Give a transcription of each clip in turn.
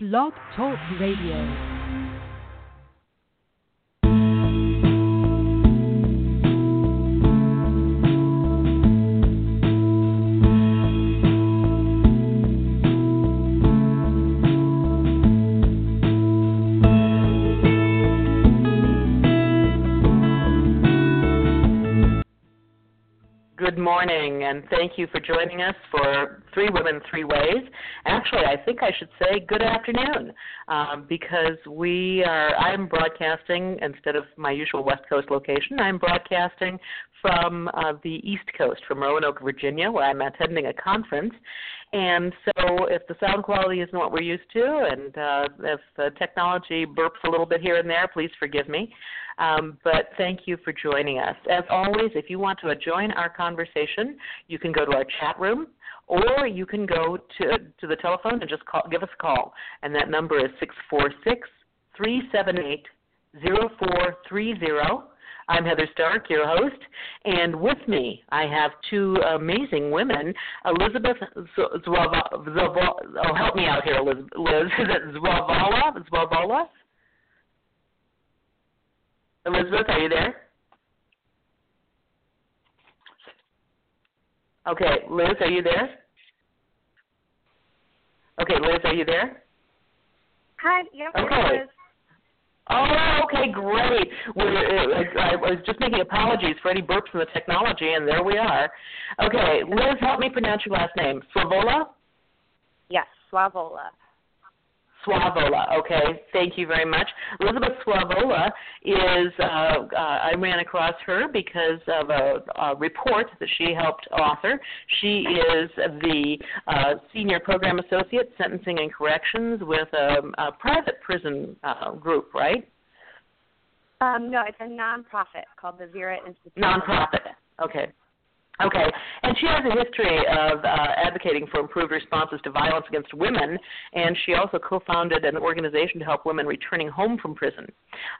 Blog Talk Radio. Good morning, and thank you for joining us for Three Women, Three Ways. Actually, I think I should say good afternoon um, because we are. I'm broadcasting instead of my usual West Coast location. I'm broadcasting from uh, the East Coast, from Roanoke, Virginia, where I'm attending a conference. And so, if the sound quality isn't what we're used to, and uh, if the technology burps a little bit here and there, please forgive me. Um, but thank you for joining us. As always, if you want to join our conversation, you can go to our chat room or you can go to, to the telephone and just call, give us a call. And that number is 646 378 0430. I'm Heather Stark, your host, and with me I have two amazing women. Elizabeth Zwavala, oh, help me out here, Liz. Liz. Is it Zwavala? Zwavala? Elizabeth, are you there? Okay, Liz, are you there? Okay, Liz, are you there? Hi, yep, Okay. Liz. Oh, okay, great. We're, uh, I was just making apologies for any burps in the technology, and there we are. Okay, Liz, help me pronounce your last name. Swavola? Yes, Swavola. Swavola. Okay, thank you very much. Elizabeth Swavola is, uh, uh, I ran across her because of a, a report that she helped author. She is the uh, Senior Program Associate, Sentencing and Corrections with a, a private prison uh, group, right? Um, no, it's a nonprofit called the Vera Institute. Nonprofit. Okay. Okay, and she has a history of uh, advocating for improved responses to violence against women, and she also co-founded an organization to help women returning home from prison.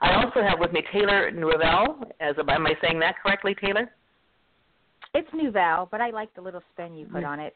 I also have with me Taylar Nuvel. As am I saying that correctly, Taylar? It's Nuevelle, but I like the little spin you put on it.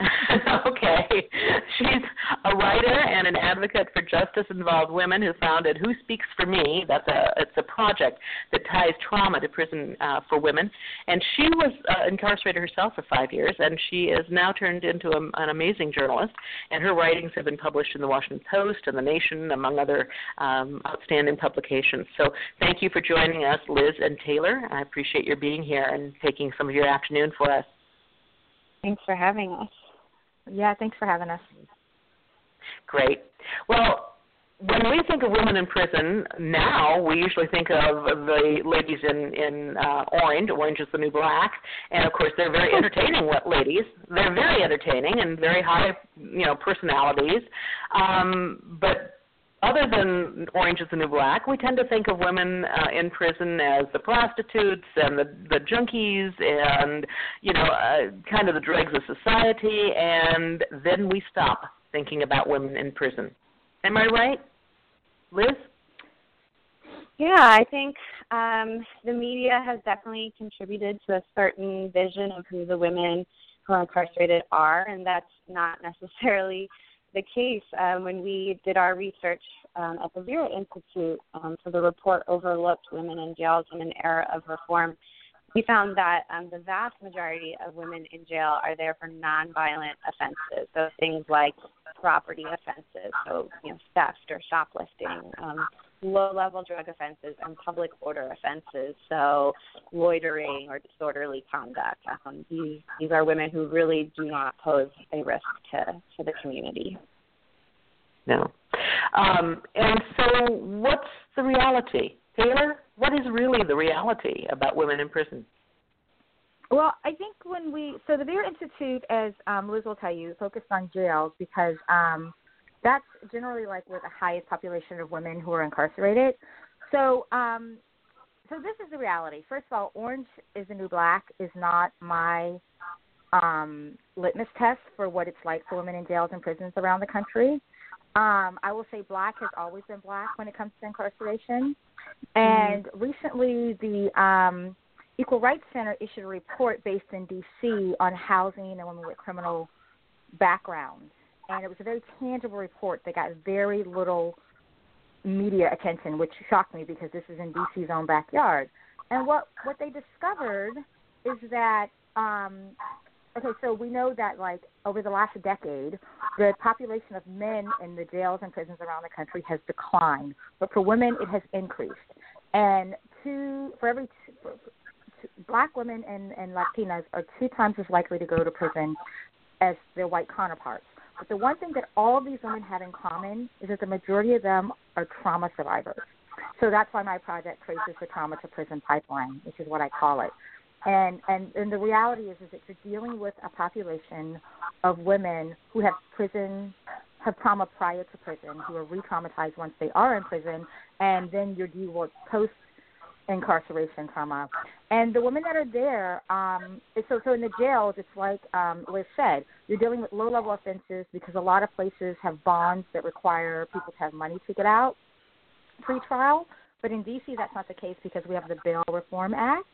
okay. She's a writer and an advocate for justice involved women who founded Who Speaks for Me. That's a it's a project that ties trauma to prison uh, for women. And she was uh, incarcerated herself for five years, and she is now turned into a, an amazing journalist. And her writings have been published in the Washington Post and the Nation, among other um, outstanding publications. So thank you for joining us, Liz and Taylar. I appreciate your being here and taking some of your afternoon for us. Thanks for having us. Yeah, thanks for having us. Great. Well, when we think of women in prison now, we usually think of the ladies in in uh, Orange. Orange is the New Black, and of course they're very entertaining. What ladies? They're very entertaining and very high, you know, personalities. Um, but other than Orange is the New Black, we tend to think of women uh, in prison as the prostitutes and the the junkies and you know uh, kind of the dregs of society, and then we stop thinking about women in prison. Am I right, Liz? Yeah, I think um, the media has definitely contributed to a certain vision of who the women who are incarcerated are, and that's not necessarily the case. Um, when we did our research um, at the Vera Institute um, for the report Overlooked Women in Jails in an Era of Reform, we found that um, the vast majority of women in jail are there for nonviolent offenses. So things like property offenses, so you know theft or shoplifting, um, low-level drug offenses, and public order offenses. So loitering or disorderly conduct. Um, these these are women who really do not pose a risk to to the community. No. Um, and so, what's the reality, Taylar? What is really the reality about women in prison? Well, I think when we so the Vera Institute, as um, Liz will tell you, focused on jails because um, that's generally like where the highest population of women who are incarcerated. So, um, so this is the reality. First of all, Orange is the New Black is not my um, litmus test for what it's like for women in jails and prisons around the country. Um, I will say black has always been black when it comes to incarceration. And mm-hmm. recently, the um, Equal Rights Center issued a report based in D.C. on housing and women with criminal backgrounds. And it was a very tangible report that got very little media attention, which shocked me because this is in DC's own backyard. And what what they discovered is that um, okay, so we know that like over the last decade, the population of men in the jails and prisons around the country has declined, but for women it has increased. And two for every two, two, black women and, and Latinas are two times as likely to go to prison as their white counterparts. The one thing that all of these women have in common is that the majority of them are trauma survivors. So that's why my project traces the trauma to prison pipeline, which is what I call it. And and and the reality is is that you're dealing with a population of women who have prison have trauma prior to prison, who are re-traumatized once they are in prison, and then you're dealing with post incarceration trauma. And the women that are there, um, so so in the jails, it's like um, Liz said, you're dealing with low level offenses because a lot of places have bonds that require people to have money to get out pre-trial. But in DC, that's not the case because we have the Bail Reform Act.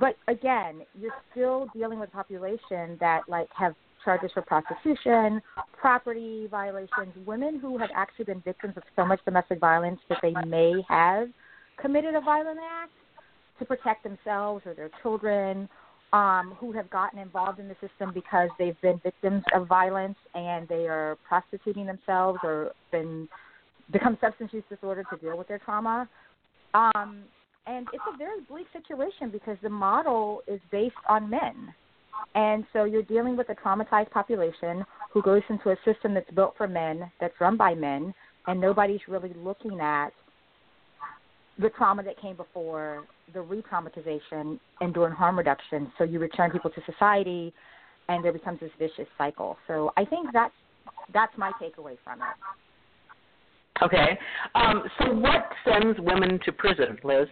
But again, you're still dealing with a population that like have charges for prostitution, property violations, women who have actually been victims of so much domestic violence that they may have committed a violent act to protect themselves or their children, um, who have gotten involved in the system because they've been victims of violence and they are prostituting themselves or been become substance use disorder to deal with their trauma. Um, and it's a very bleak situation because the model is based on men. And so you're dealing with a traumatized population who goes into a system that's built for men, that's run by men, and nobody's really looking at the trauma that came before, the re traumatization, and doing harm reduction. So you return people to society, and there becomes this vicious cycle. So I think that's that's my takeaway from it. Okay. Um, so what sends women to prison, Liz?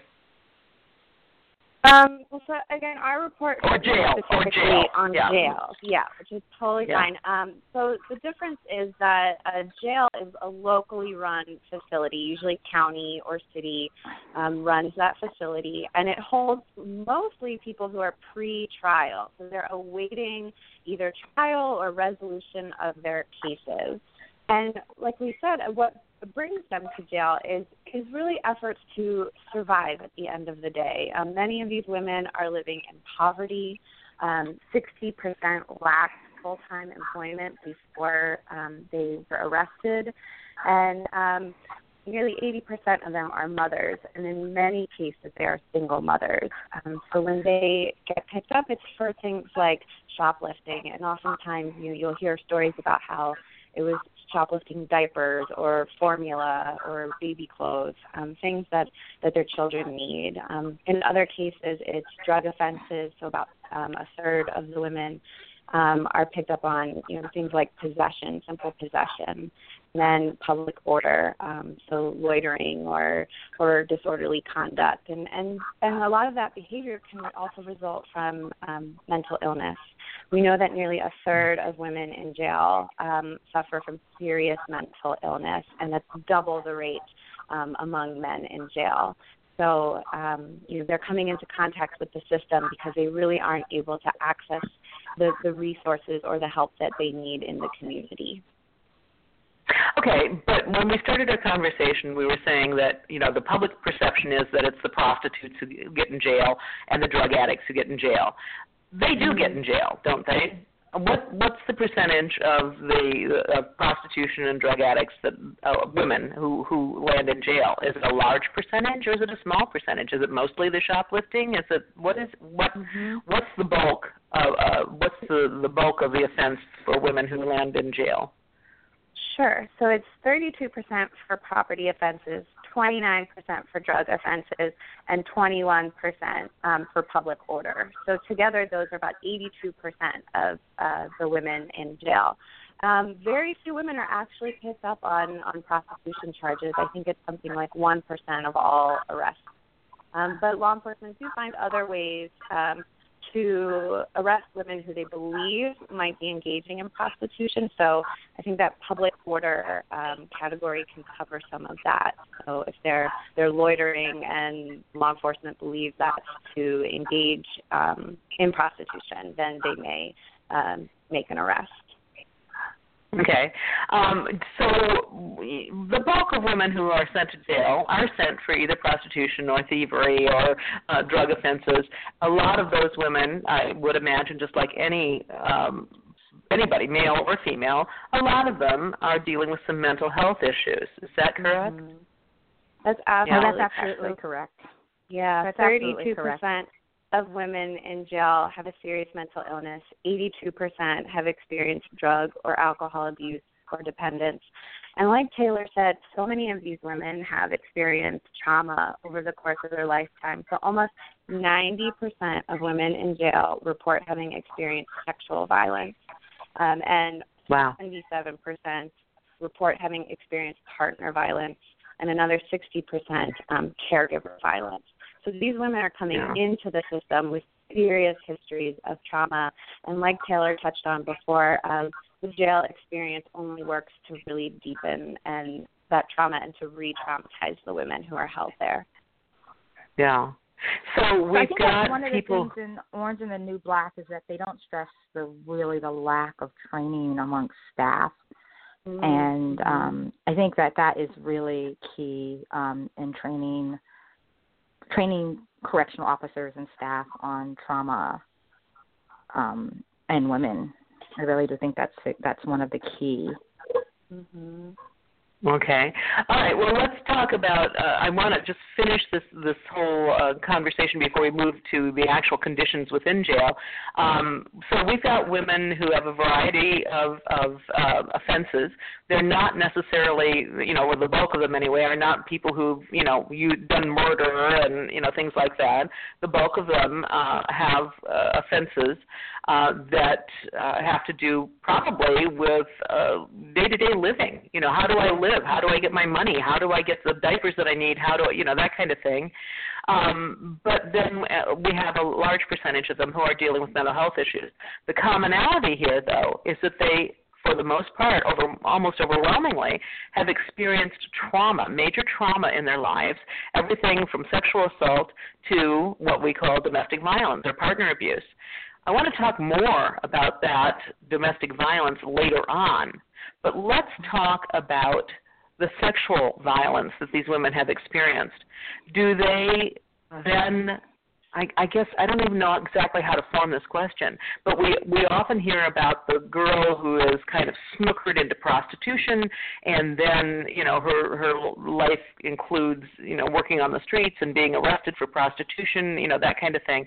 Um, so again, our report or jail, or jail. on yeah. jails, yeah, which is totally yeah. fine. Um, so the difference is that a jail is a locally run facility, usually county or city um, runs that facility, and it holds mostly people who are pre-trial, so they're awaiting either trial or resolution of their cases. And like we said, what brings them to jail is is really efforts to survive at the end of the day. Um, many of these women are living in poverty. Um, 60% lacked full time employment before um, they were arrested, and um, nearly 80% of them are mothers, and in many cases they are single mothers. Um, so when they get picked up, it's for things like shoplifting, and oftentimes you you'll hear stories about how it was shoplifting diapers or formula or baby clothes, um, things that, that their children need. Um, in other cases, it's drug offenses, so about um, a third of the women um, are picked up on you know things like possession, simple possession, then public order, um, so loitering or or disorderly conduct, and and and a lot of that behavior can also result from um, mental illness. We know that nearly a third of women in jail um, suffer from serious mental illness, and that's double the rate um, among men in jail. So um, you know, they're coming into contact with the system because they really aren't able to access the, the resources or the help that they need in the community. Okay, but when we started our conversation, we were saying that you know the public perception is that it's the prostitutes who get in jail and the drug addicts who get in jail they do get in jail, don't they? What what's the percentage of the uh, prostitution and drug addicts that uh, women who who land in jail? Is it a large percentage or is it a small percentage? Is it mostly the shoplifting? Is it what is what mm-hmm. what's the bulk of uh, what's the the bulk of the offense for women who land in jail? Sure. So it's 32% for property offenses, 29% for drug offenses, and 21% um, for public order. So together, those are about 82% of uh, the women in jail. Um, very few women are actually picked up on, on prostitution charges. I think it's something like 1% of all arrests. Um, but law enforcement do find other ways um, to arrest women who they believe might be engaging in prostitution. So I think that public order um, category can cover some of that. So if they're they're loitering and law enforcement believes that to engage um, in prostitution, then they may um, make an arrest. Okay. Um, so the bulk of women who are sent to jail are sent for either prostitution or thievery or uh, drug offenses. A lot of those women, I would imagine, just like any um, anybody, male or female, a lot of them are dealing with some mental health issues. Is that correct? Mm-hmm. That's absolutely, yeah, that's absolutely correct. Yeah, that's thirty-two percent of women in jail have a serious mental illness. Eighty-two percent have experienced drug or alcohol abuse or dependence. And like Taylar said, so many of these women have experienced trauma over the course of their lifetime. So almost 90% of women in jail report having experienced sexual violence. Um, and wow. 77% report having experienced partner violence, and another 60% um, caregiver violence. So these women are coming yeah. into the system with serious histories of trauma. And like Taylar touched on before, um, the jail experience only works to really deepen and that trauma and to re-traumatize the women who are held there. Yeah. So we've so I think got that's one of people. the things in Orange and the New Black is that they don't stress the really the lack of training amongst staff, mm-hmm. and um, I think that that is really key um, in training training correctional officers and staff on trauma um, and women. I really do think that's that's one of the key. Mm-hmm. Okay. All right. Well, let's talk about. Uh, I want to just finish this this whole uh, conversation before we move to the actual conditions within jail. Um, so we've got women who have a variety of of uh, offenses. They're not necessarily, you know, or the bulk of them anyway, are not people who've, you know, you done murder and you know things like that. The bulk of them uh, have uh, offenses uh, that uh, have to do probably with day to day living. You know, how do I live? Live? How do I get my money? How do I get the diapers that I need? How do I, you know, that kind of thing. Um, but then uh, we have a large percentage of them who are dealing with mental health issues. The commonality here, though, is that they for the most part, over almost overwhelmingly, have experienced trauma, major trauma in their lives, everything from sexual assault to what we call domestic violence or partner abuse. I want to talk more about that domestic violence later on, but let's talk about the sexual violence that these women have experienced. Do they uh-huh. then I, I guess I don't even know exactly how to form this question, but we we often hear about the girl who is kind of snookered into prostitution, and then you know her her life includes you know working on the streets and being arrested for prostitution, you know that kind of thing.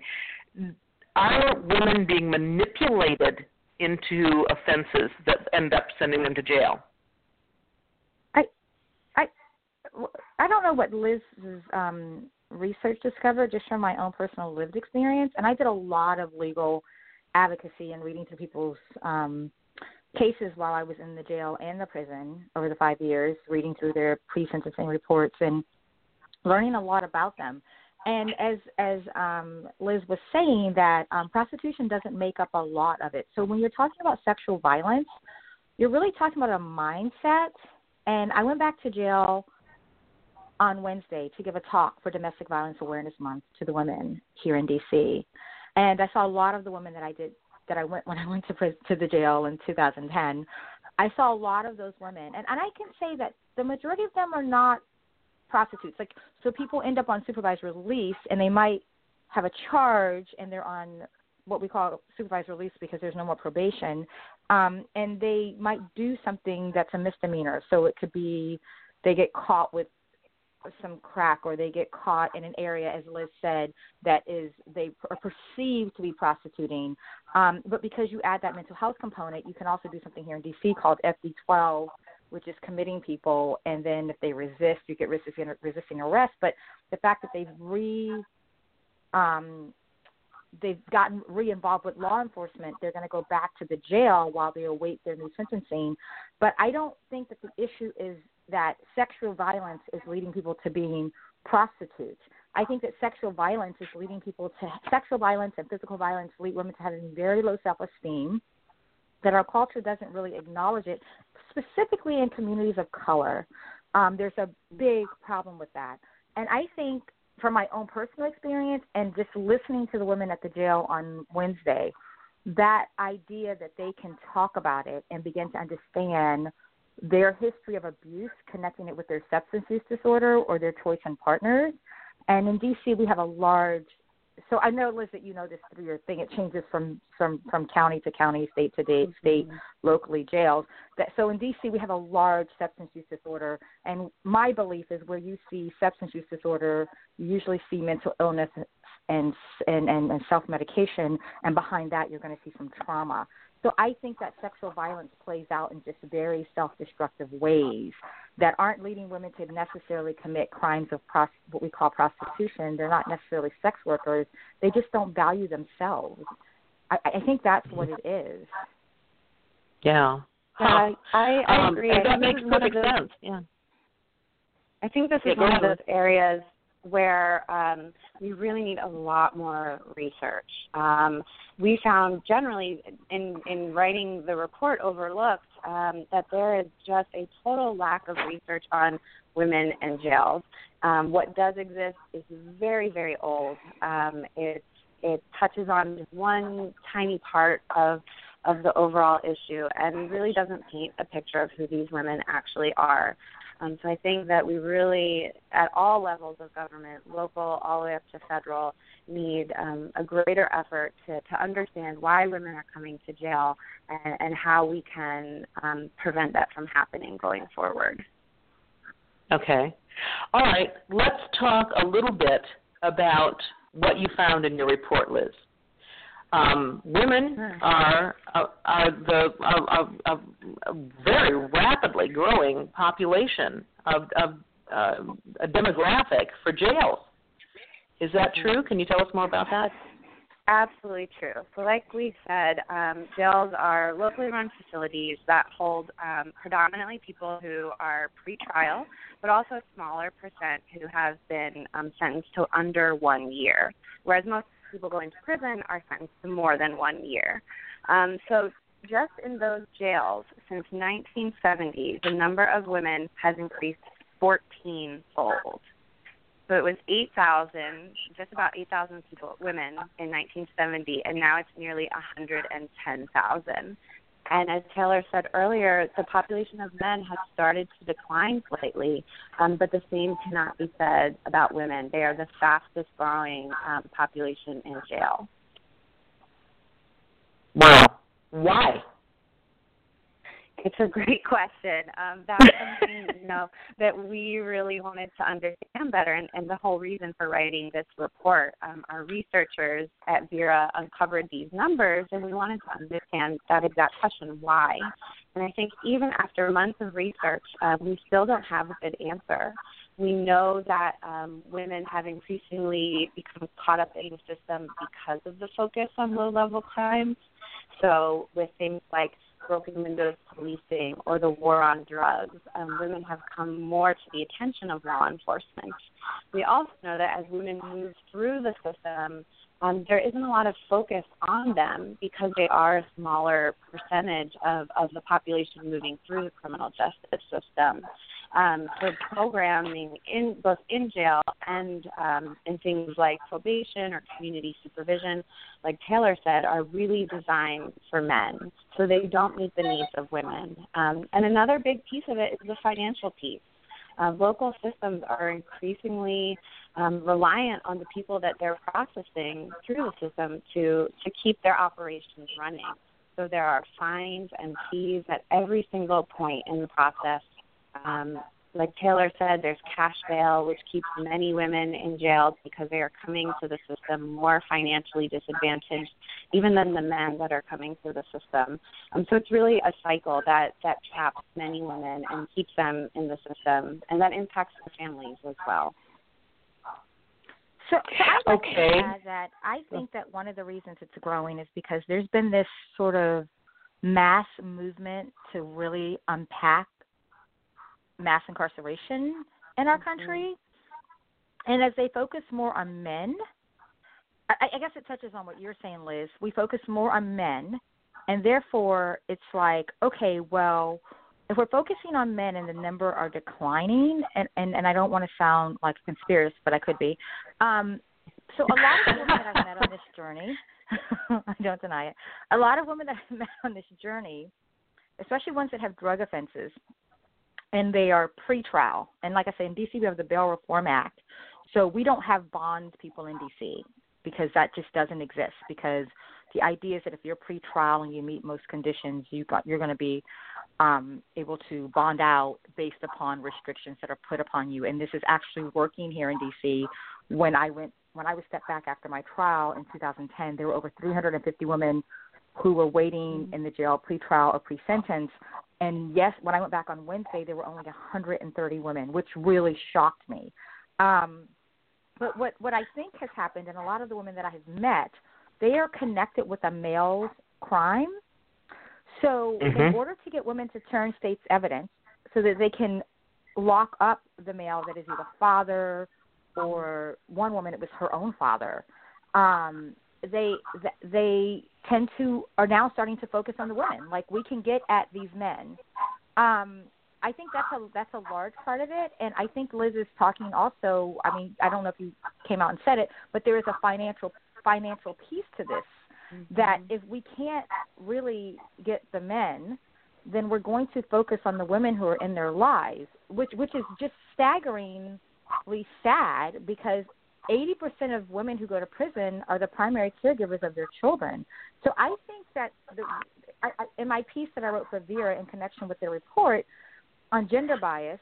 Are women being manipulated into offenses that end up sending them to jail? I I I don't know what Liz's um research discovered just from my own personal lived experience and I did a lot of legal advocacy and reading through people's um cases while I was in the jail and the prison over the 5 years reading through their pre-sentencing reports and learning a lot about them and as as um, Liz was saying, that um, prostitution doesn't make up a lot of it. So when you're talking about sexual violence, you're really talking about a mindset. And I went back to jail on Wednesday to give a talk for Domestic Violence Awareness Month to the women here in DC, and I saw a lot of the women that I did that I went when I went to to the jail in 2010. I saw a lot of those women, and and I can say that the majority of them are not prostitutes. Like so people end up on supervised release and they might have a charge and they're on what we call supervised release because there's no more probation. Um, and they might do something that's a misdemeanor. So it could be they get caught with some crack or they get caught in an area as liz said that is they are perceived to be prostituting um, but because you add that mental health component you can also do something here in dc called fd12 which is committing people, and then if they resist, you get resisting, resisting arrest. But the fact that they've re um, they've gotten re-involved with law enforcement, they're going to go back to the jail while they await their new sentencing. But I don't think that the issue is that sexual violence is leading people to being prostitutes. I think that sexual violence is leading people to sexual violence and physical violence lead women to having very low self-esteem. That our culture doesn't really acknowledge it, specifically in communities of color, um, there's a big problem with that. And I think from my own personal experience and just listening to the women at the jail on Wednesday, that idea that they can talk about it and begin to understand their history of abuse, connecting it with their substance use disorder or their choice in partners. And in DC, we have a large. So I know, Liz, that you know this through your thing. It changes from from from county to county, state to state, state, mm-hmm. locally jails. That so in DC we have a large substance use disorder, and my belief is where you see substance use disorder, you usually see mental illness and and and, and self medication, and behind that you're going to see some trauma. So I think that sexual violence plays out in just very self-destructive ways that aren't leading women to necessarily commit crimes of pros- what we call prostitution. They're not necessarily sex workers. They just don't value themselves. I, I think that's what it is. Yeah. Huh. I, I, I um, agree. that makes perfect sense. Yeah. I think this is one of those areas where um, we really need a lot more research. Um, we found generally in, in writing the report overlooked um, that there is just a total lack of research on women in jails. Um, what does exist is very, very old. Um, it, it touches on just one tiny part of of the overall issue and really doesn't paint a picture of who these women actually are. Um, so I think that we really, at all levels of government, local all the way up to federal, need um, a greater effort to, to understand why women are coming to jail and, and how we can um, prevent that from happening going forward. Okay. All right. Let's talk a little bit about what you found in your report, Liz. Um, women are are, are the are, are, a very rapidly growing population of, of uh, a demographic for jails. Is that true? Can you tell us more about that? Absolutely true. So, like we said, um, jails are locally run facilities that hold um, predominantly people who are pre-trial, but also a smaller percent who have been um, sentenced to under one year. Whereas most people going to prison are sentenced to more than one year. Um, so just in those jails since 1970, the number of women has increased 14 fold. So it was 8,000, just about 8,000 people, women in 1970, and now it's nearly 110,000. And as Taylar said earlier, the population of men has started to decline slightly, um, but the same cannot be said about women. They are the fastest growing um, population in jail. Wow. Why? It's a great question. Um, that's something you know that we really wanted to understand better, and, and the whole reason for writing this report. Um, our researchers at Vera uncovered these numbers, and we wanted to understand that exact question: why? And I think even after months of research, uh, we still don't have a good answer. We know that um, women have increasingly become caught up in the system because of the focus on low-level crimes. So, with things like broken windows policing or the war on drugs, um, women have come more to the attention of law enforcement. We also know that as women move through the system, um, there isn't a lot of focus on them because they are a smaller percentage of, of the population moving through the criminal justice system um, for programming in both in jail and um, in things like probation or community supervision, like Taylar said, are really designed for men, so they don't meet the needs of women. Um, and another big piece of it is the financial piece. Uh, local systems are increasingly um, reliant on the people that they're processing through the system to to keep their operations running. So there are fines and fees at every single point in the process um, like Taylar said, there's cash bail, which keeps many women in jail because they are coming to the system more financially disadvantaged, even than the men that are coming through the system. Um, so it's really a cycle that that traps many women and keeps them in the system, and that impacts their families as well. So, so I okay. that I think that one of the reasons it's growing is because there's been this sort of mass movement to really unpack mass incarceration in our mm-hmm. country. And as they focus more on men, I, I guess it touches on what you're saying, Liz. We focus more on men, and therefore it's like, okay, well, if we're focusing on men and the number are declining, and and, and I don't want to sound like a conspiracy, but I could be. Um, so a lot of women that I've met on this journey, I don't deny it. A lot of women that I've met on this journey, especially ones that have drug offenses, and they are pre-trial. And like I say, in DC we have the Bail Reform Act, so we don't have bond people in DC because that just doesn't exist. Because the idea is that if you're pre-trial and you meet most conditions, you got you're going to be um, able to bond out based upon restrictions that are put upon you. And this is actually working here in DC. When I went when I was stepped back after my trial in 2010, there were over 350 women who were waiting in the jail pre-trial or pre-sentence. And yes, when I went back on Wednesday, there were only 130 women, which really shocked me. Um, but what what I think has happened, and a lot of the women that I have met, they are connected with a male's crime. So Mm-hmm. in order to get women to turn state's evidence, so that they can lock up the male that is either father or one woman it was her own father um they they tend to are now starting to focus on the women. Like we can get at these men. Um i think that's a that's a large part of it. And i think liz is talking also i mean i don't know if you came out and said it but there is a financial financial piece to this that if we can't really get the men then we're going to focus on the women who are in their lives which which is just staggeringly sad because 80% of women who go to prison are the primary caregivers of their children. So I think that the, I, I, in my piece that I wrote for Vera in connection with their report on gender bias,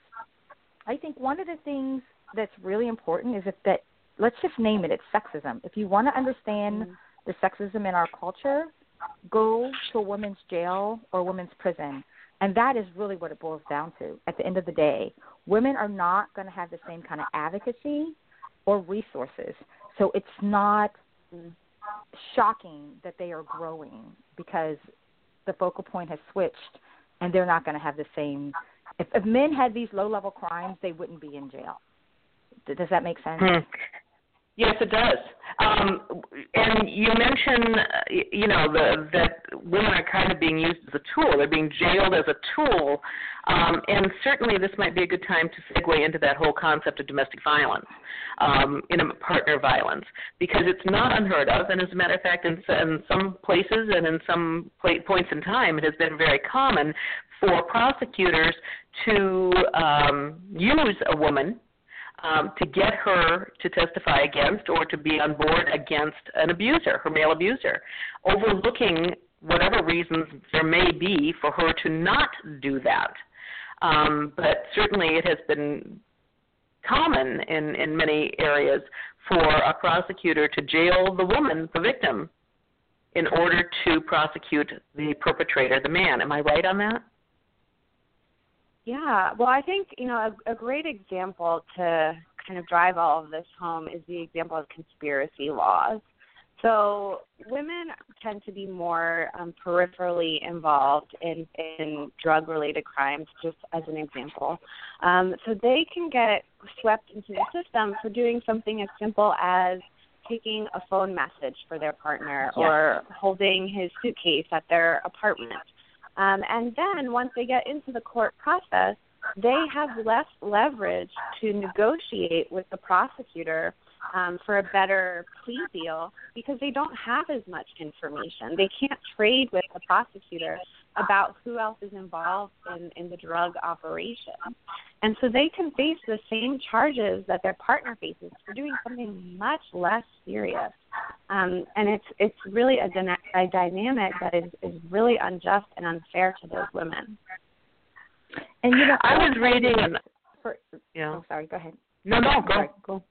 I think one of the things that's really important is if that let's just name it, it's sexism. If you want to understand mm-hmm. the sexism in our culture, go to a women's jail or a women's prison. And that is really what it boils down to at the end of the day. Women are not going to have the same kind of advocacy or resources. So it's not shocking that they are growing because the focal point has switched and they're not going to have the same. If, if men had these low level crimes, they wouldn't be in jail. Does that make sense? Hmm. Yes, it does. Um, and you mentioned, you know, the, that women are kind of being used as a tool. They're being jailed as a tool. Um, and certainly this might be a good time to segue into that whole concept of domestic violence, um, intimate partner violence, because it's not unheard of. And as a matter of fact, in, in some places and in some pla points in time, it has been very common for prosecutors to um, use a woman um, to get her to testify against or to be on board against an abuser, her male abuser, overlooking whatever reasons there may be for her to not do that. Um, but certainly it has been common in, in many areas for a prosecutor to jail the woman, the victim, in order to prosecute the perpetrator, the man. Am I right on that? Yeah, well, I think you know a, a great example to kind of drive all of this home is the example of conspiracy laws. So women tend to be more um, peripherally involved in in drug-related crimes, just as an example. Um, so they can get swept into the system for doing something as simple as taking a phone message for their partner Yes. or holding his suitcase at their apartment. Um, and then once they get into the court process, they have less leverage to negotiate with the prosecutor um, for a better plea deal because they don't have as much information. They can't trade with the prosecutor about who else is involved in, in the drug operation. And so they can face the same charges that their partner faces for doing something much less serious. Um, and it's it's really a, dyna- a dynamic that is, is really unjust and unfair to those women. And you know, I was will you reading that an For, yeah. oh, sorry. Go ahead. No, no, go Sorry. go.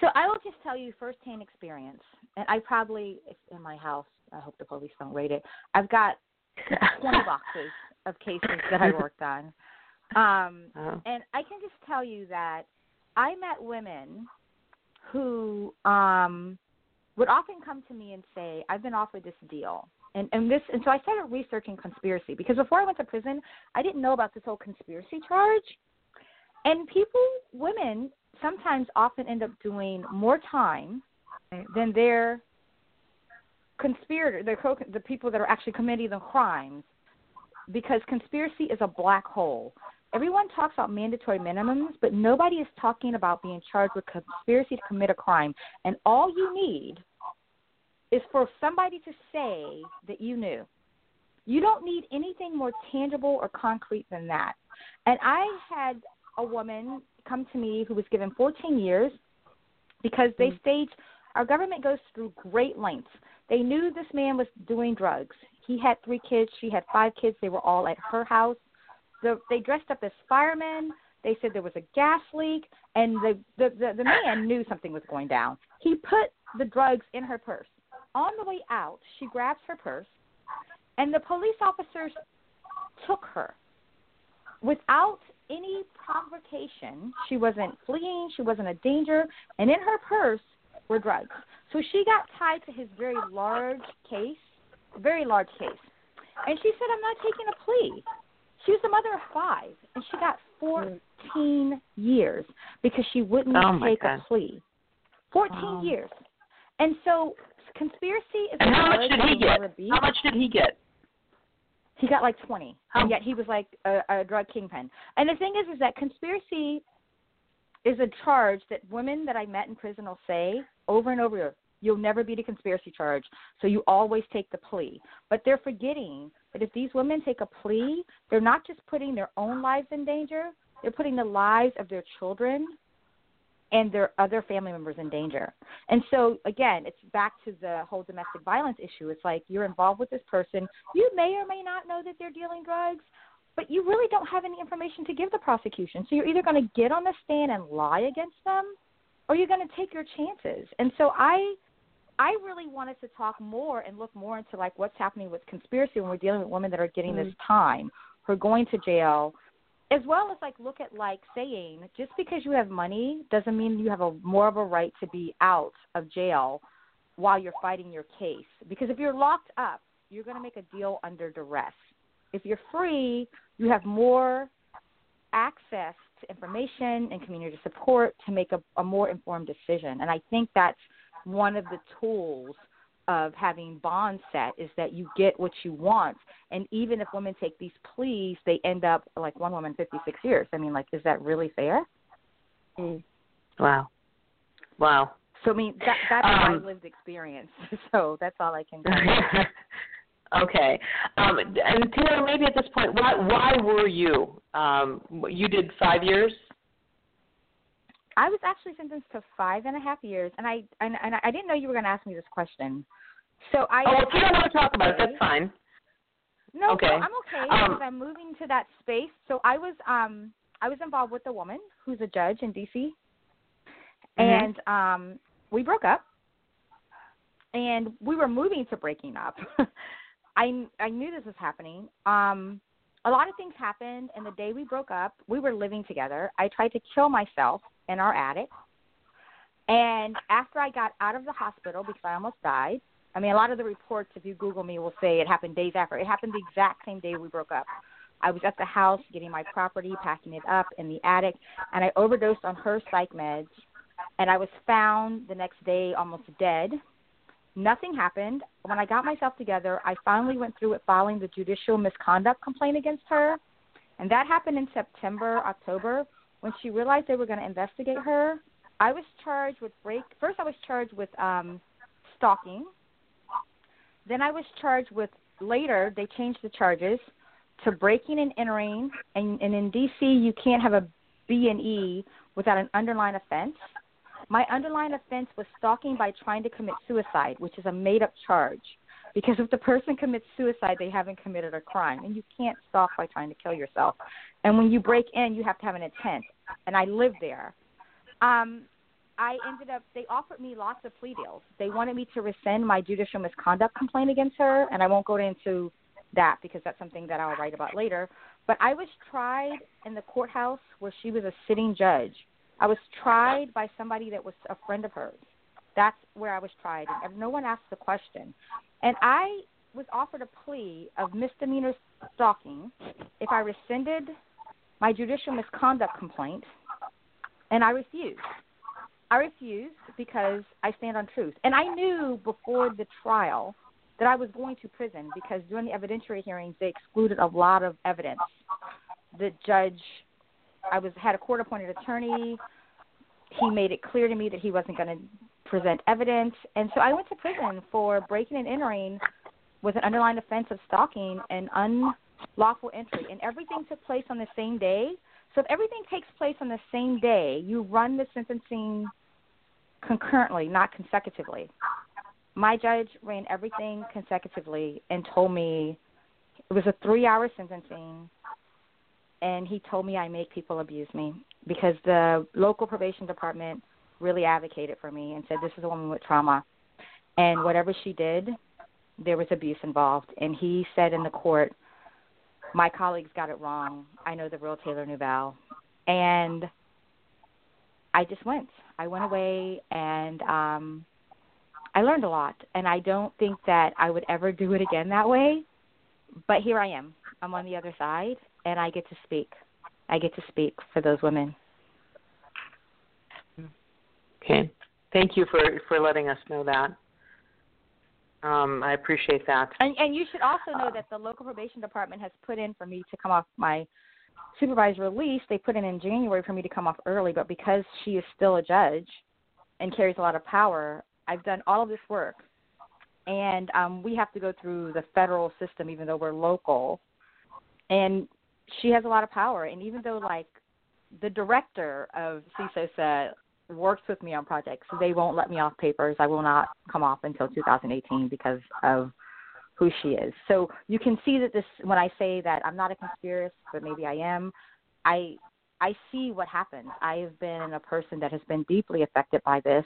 So I will just tell you firsthand experience, and I probably in my house. I hope the police don't raid it. I've got twenty boxes of cases that I worked on, um, Oh. and I can just tell you that I met women who um, would often come to me and say, "I've been offered this deal." And, and this and so I started researching conspiracy because before I went to prison, I didn't know about this whole conspiracy charge. And people, women, sometimes often end up doing more time than their conspirator, the co- the people that are actually committing the crimes, because conspiracy is a black hole. Everyone talks about mandatory minimums, but nobody is talking about being charged with conspiracy to commit a crime. And all you need is for somebody to say that you knew. You don't need anything more tangible or concrete than that. And I had a woman come to me who was given 14 years because they mm-hmm. stage our government goes through great lengths. They knew this man was doing drugs. He had three kids. She had five kids. They were all at her house. The, they dressed up as firemen. They said there was a gas leak, and the, the the the man knew something was going down. He put the drugs in her purse. On the way out, she grabs her purse, and the police officers took her without any provocation. She wasn't fleeing. She wasn't a danger, and in her purse were drugs. So she got tied to his very large case, very large case. And she said, I'm not taking a plea. She was a mother of five, and she got 14 years because she wouldn't oh take God. a plea. 14 oh. years. And so conspiracy is And how much did he get? How much did he get? He got like 20. How? And yet he was like a, a drug kingpin. And the thing is is that conspiracy is a charge that women that I met in prison will say over and over you'll never beat a conspiracy charge, so you always take the plea. But they're forgetting that if these women take a plea, they're not just putting their own lives in danger, they're putting the lives of their children and their other family members in danger. And so again, it's back to the whole domestic violence issue. It's like you're involved with this person, you may or may not know that they're dealing drugs, but you really don't have any information to give the prosecution. So you're either going to get on the stand and lie against them or you're going to take your chances. And so I I really wanted to talk more and look more into like what's happening with conspiracy when we're dealing with women that are getting mm-hmm. this time, who are going to jail, as well as like look at like saying just because you have money doesn't mean you have a more of a right to be out of jail while you're fighting your case. Because if you're locked up, you're going to make a deal under duress. If you're free, you have more access to information and community support to make a, a more informed decision. And I think that's one of the tools of having bond set is that you get what you want. And even if women take these pleas, they end up like one woman 56 years. I mean, like, is that really fair? Mm. Wow. Wow. So I mean, that that's um, my lived experience. So that's all I can. Say. Okay. Um, and Taylar, maybe at this point, why why were you? Um, you did five years. I was actually sentenced to five and a half years, and I and, and I didn't know you were going to ask me this question. So I. Oh, if you don't want to talk about it, that's fine. No, okay. I'm okay um, because I'm moving to that space. So I was um I was involved with a woman who's a judge in DC, mm-hmm. and um we broke up, and we were moving to breaking up. I I knew this was happening. Um, a lot of things happened, and the day we broke up, we were living together. I tried to kill myself in our attic. And after I got out of the hospital because I almost died, I mean, a lot of the reports, if you Google me, will say it happened days after. It happened the exact same day we broke up. I was at the house getting my property, packing it up in the attic, and I overdosed on her psych meds. And I was found the next day almost dead. Nothing happened. When I got myself together, I finally went through with filing the judicial misconduct complaint against her. And that happened in September, October when she realized they were going to investigate her, I was charged with break. First, I was charged with um, stalking. Then I was charged with. Later, they changed the charges to breaking and entering. And, and in DC, you can't have a B and E without an underlying offense. My underlying offense was stalking by trying to commit suicide, which is a made up charge. Because if the person commits suicide, they haven't committed a crime. And you can't stalk by trying to kill yourself. And when you break in, you have to have an intent. And I lived there. Um, I ended up, they offered me lots of plea deals. They wanted me to rescind my judicial misconduct complaint against her, and I won't go into that because that's something that I'll write about later. But I was tried in the courthouse where she was a sitting judge. I was tried by somebody that was a friend of hers. That's where I was tried, and no one asked the question. And I was offered a plea of misdemeanor stalking if I rescinded my judicial misconduct complaint, and I refused. I refused because I stand on truth. And I knew before the trial that I was going to prison because during the evidentiary hearings they excluded a lot of evidence. The judge I was had a court appointed attorney. He made it clear to me that he wasn't going to present evidence. And so I went to prison for breaking and entering with an underlying offense of stalking and unlawful entry. And everything took place on the same day. So if everything takes place on the same day, you run the sentencing concurrently, not consecutively. My judge ran everything consecutively and told me it was a three hour sentencing and he told me I make people abuse me because the local probation department really advocated for me and said this is a woman with trauma. And whatever she did there was abuse involved. And he said in the court my colleagues got it wrong. I know the real Taylar Nuevelle. And i just went. I went away and um i learned a lot. And i don't think that i would ever do it again that way but here i am. I'm on the other side and i get to speak. I get to speak for those women Okay. Thank you for for letting us know that. Um, I appreciate that. And, and you should also know that the local probation department has put in for me to come off my supervised release. They put in in January for me to come off early, but because she is still a judge and carries a lot of power, I've done all of this work, and um, we have to go through the federal system, even though we're local. And she has a lot of power, and even though like the director of CSOSA works with me on projects. They won't let me off papers. I will not come off until 2018 because of who she is. So you can see that this when I say that I'm not a conspiracist, but maybe I am. I I see what happens. I have been a person that has been deeply affected by this,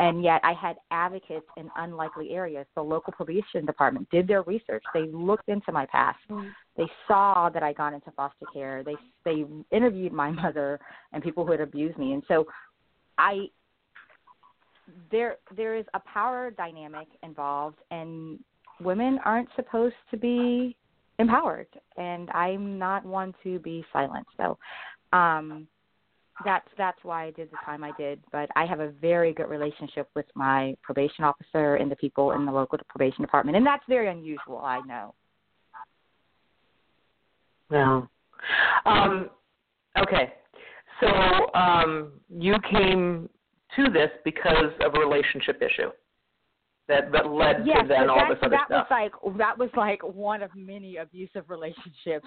and yet I had advocates in unlikely areas. The local probation department did their research. They looked into my past. Mm. They saw that I got into foster care. They they interviewed my mother and people who had abused me, and so I there there is a power dynamic involved and women aren't supposed to be empowered and I'm not one to be silent. So um that's that's why I did the time I did. But I have a very good relationship with my probation officer and the people in the local probation department, and that's very unusual. I know. Yeah. Um, okay, so um, you came to this because of a relationship issue that that led yes, to then all this other that stuff. Was like, that was like one of many abusive relationships.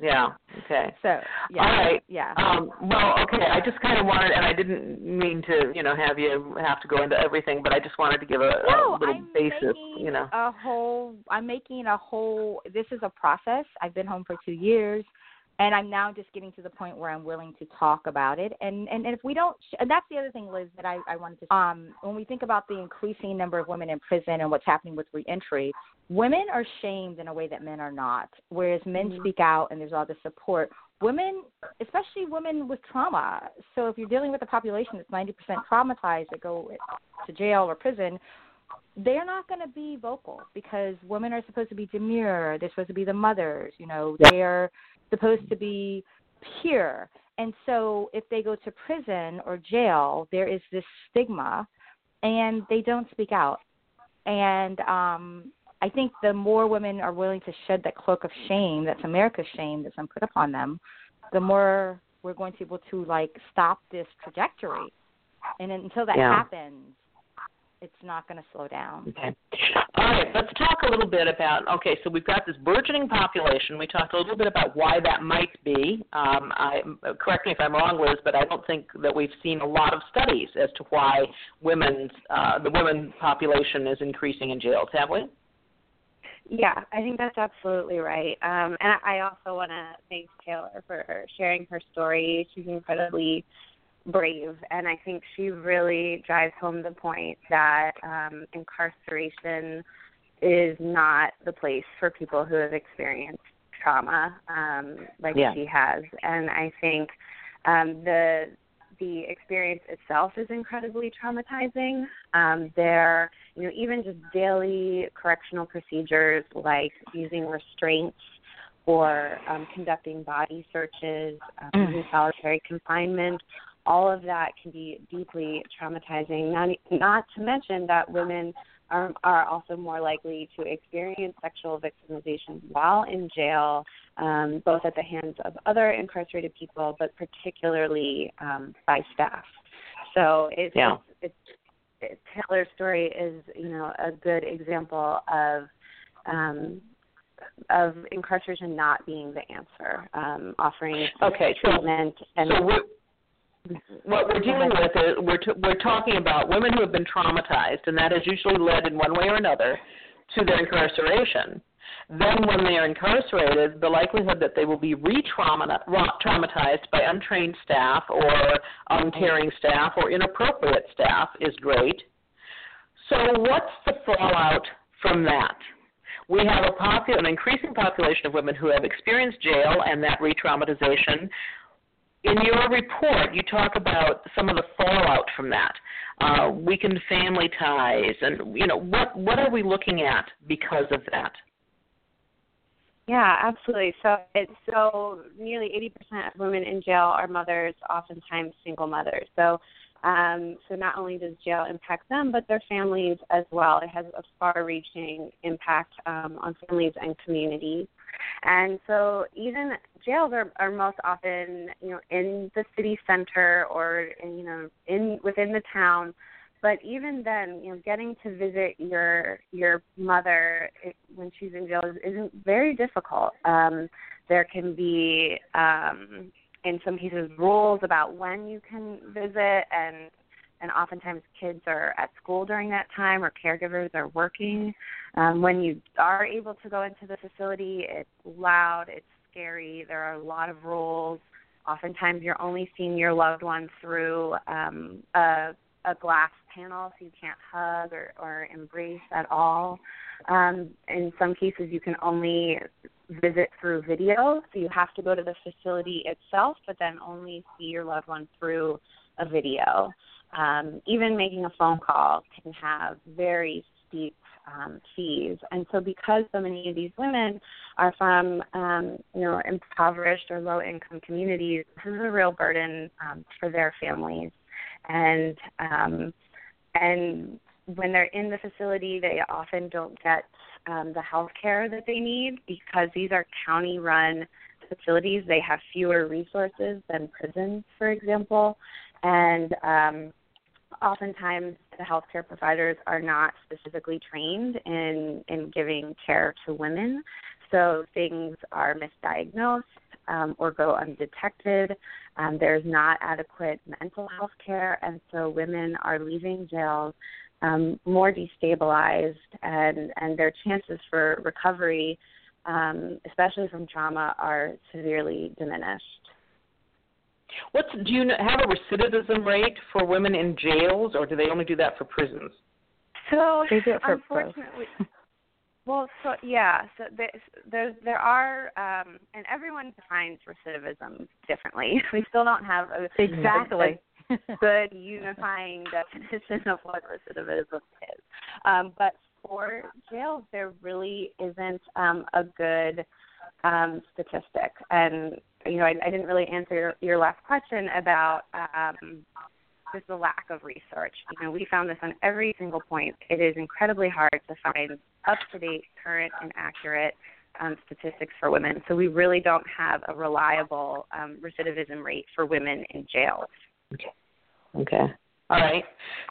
yeah. Okay. So yeah. All right. Yeah. Um, well, okay. I just kind of wanted, and I didn't mean to, you know, have you have to go into everything, but I just wanted to give a, no, a little I'm basis. You know. A whole. I'm making a whole. This is a process. I've been home for two years and I'm now just getting to the point where I'm willing to talk about it. And and, and if we don't, and that's the other thing, Liz, that I, I wanted to. Um, when we think about the increasing number of women in prison and what's happening with reentry, women are shamed in a way that men are not. Whereas men mm-hmm. speak out and there's all the support. Women, especially women with trauma. So if you're dealing with a population that's 90% traumatized that go to jail or prison, they're not going to be vocal because women are supposed to be demure. They're supposed to be the mothers. You know, they're supposed to be pure. And so if they go to prison or jail, there is this stigma and they don't speak out. And um I think the more women are willing to shed that cloak of shame, that's America's shame that's been put upon them, the more we're going to be able to like stop this trajectory. And until that yeah. happens, it's not going to slow down. Okay. All right, let's talk a little bit about. Okay, so we've got this burgeoning population. We talked a little bit about why that might be. Um, I, correct me if I'm wrong, Liz, but I don't think that we've seen a lot of studies as to why women's uh, the women population is increasing in jails, have we? Yeah, I think that's absolutely right. Um, and I also want to thank Taylar for sharing her story. She's incredibly brave and i think she really drives home the point that um incarceration is not the place for people who have experienced trauma um like yeah. she has and i think um the the experience itself is incredibly traumatizing um there you know even just daily correctional procedures like using restraints or um, conducting body searches, um, mm. solitary confinement, all of that can be deeply traumatizing. Not, not to mention that women are, are also more likely to experience sexual victimization while in jail, um, both at the hands of other incarcerated people, but particularly um, by staff. So it's, yeah. it's, it's, Taylar's story is you know a good example of um, of incarceration not being the answer, um, offering okay, treatment so, and so what we're dealing with is we're t- we're talking about women who have been traumatized, and that has usually led in one way or another to their incarceration. Then, when they are incarcerated, the likelihood that they will be re-traumatized by untrained staff or uncaring staff or inappropriate staff is great. So, what's the fallout from that? We have a popu- an increasing population of women who have experienced jail and that re-traumatization. In your report, you talk about some of the fallout from that, uh, weakened family ties, and you know what what are we looking at because of that? Yeah, absolutely. So it's so nearly 80% of women in jail are mothers, oftentimes single mothers. So um, so not only does jail impact them, but their families as well. It has a far-reaching impact um, on families and communities. And so even jails are, are most often, you know, in the city center or you know, in within the town but even then, you know, getting to visit your your mother when she's in jail is, isn't very difficult. Um, there can be, um, in some cases, rules about when you can visit, and and oftentimes kids are at school during that time, or caregivers are working. Um, when you are able to go into the facility, it's loud, it's scary. There are a lot of rules. Oftentimes, you're only seeing your loved one through um, a a glass panel, so you can't hug or, or embrace at all. Um, in some cases, you can only visit through video, so you have to go to the facility itself, but then only see your loved one through a video. Um, even making a phone call can have very steep um, fees, and so because so many of these women are from um, you know impoverished or low income communities, this is a real burden um, for their families. And um, and when they're in the facility, they often don't get um, the health care that they need because these are county run facilities. They have fewer resources than prisons, for example, and um, oftentimes the healthcare providers are not specifically trained in in giving care to women, so things are misdiagnosed um, or go undetected. Um, there's not adequate mental health care, and so women are leaving jails um, more destabilized, and, and their chances for recovery, um, especially from trauma, are severely diminished. What's do you have a recidivism rate for women in jails, or do they only do that for prisons? So they do it for unfortunately, well, so yeah, so there there, there are, um, and everyone defines recidivism differently. We still don't have a exactly a, a good unifying definition of what recidivism is. Um, but for jails, there really isn't um, a good um, statistic, and you know, I, I didn't really answer your, your last question about um, just the lack of research. You know, we found this on every single point. It is incredibly hard to find up to date, current, and accurate um, statistics for women. So we really don't have a reliable um, recidivism rate for women in jail. Okay. Okay. All right.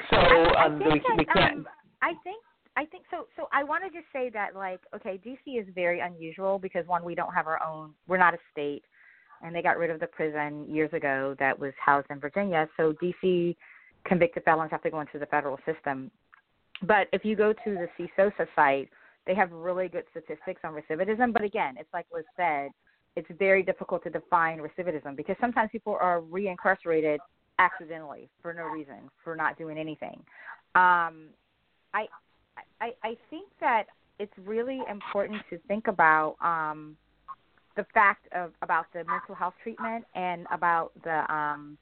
So um, we, that, we can't. Um, I think I think so. So I want to just say that, like, okay, DC is very unusual because one, we don't have our own. We're not a state and they got rid of the prison years ago that was housed in Virginia. So DC convicted felons have to go into the federal system. But if you go to the CSOSA site, they have really good statistics on recidivism. But again, it's like was said, it's very difficult to define recidivism because sometimes people are reincarcerated accidentally for no reason, for not doing anything. Um, I, I I think that it's really important to think about um, the fact of about the mental health treatment and about the um,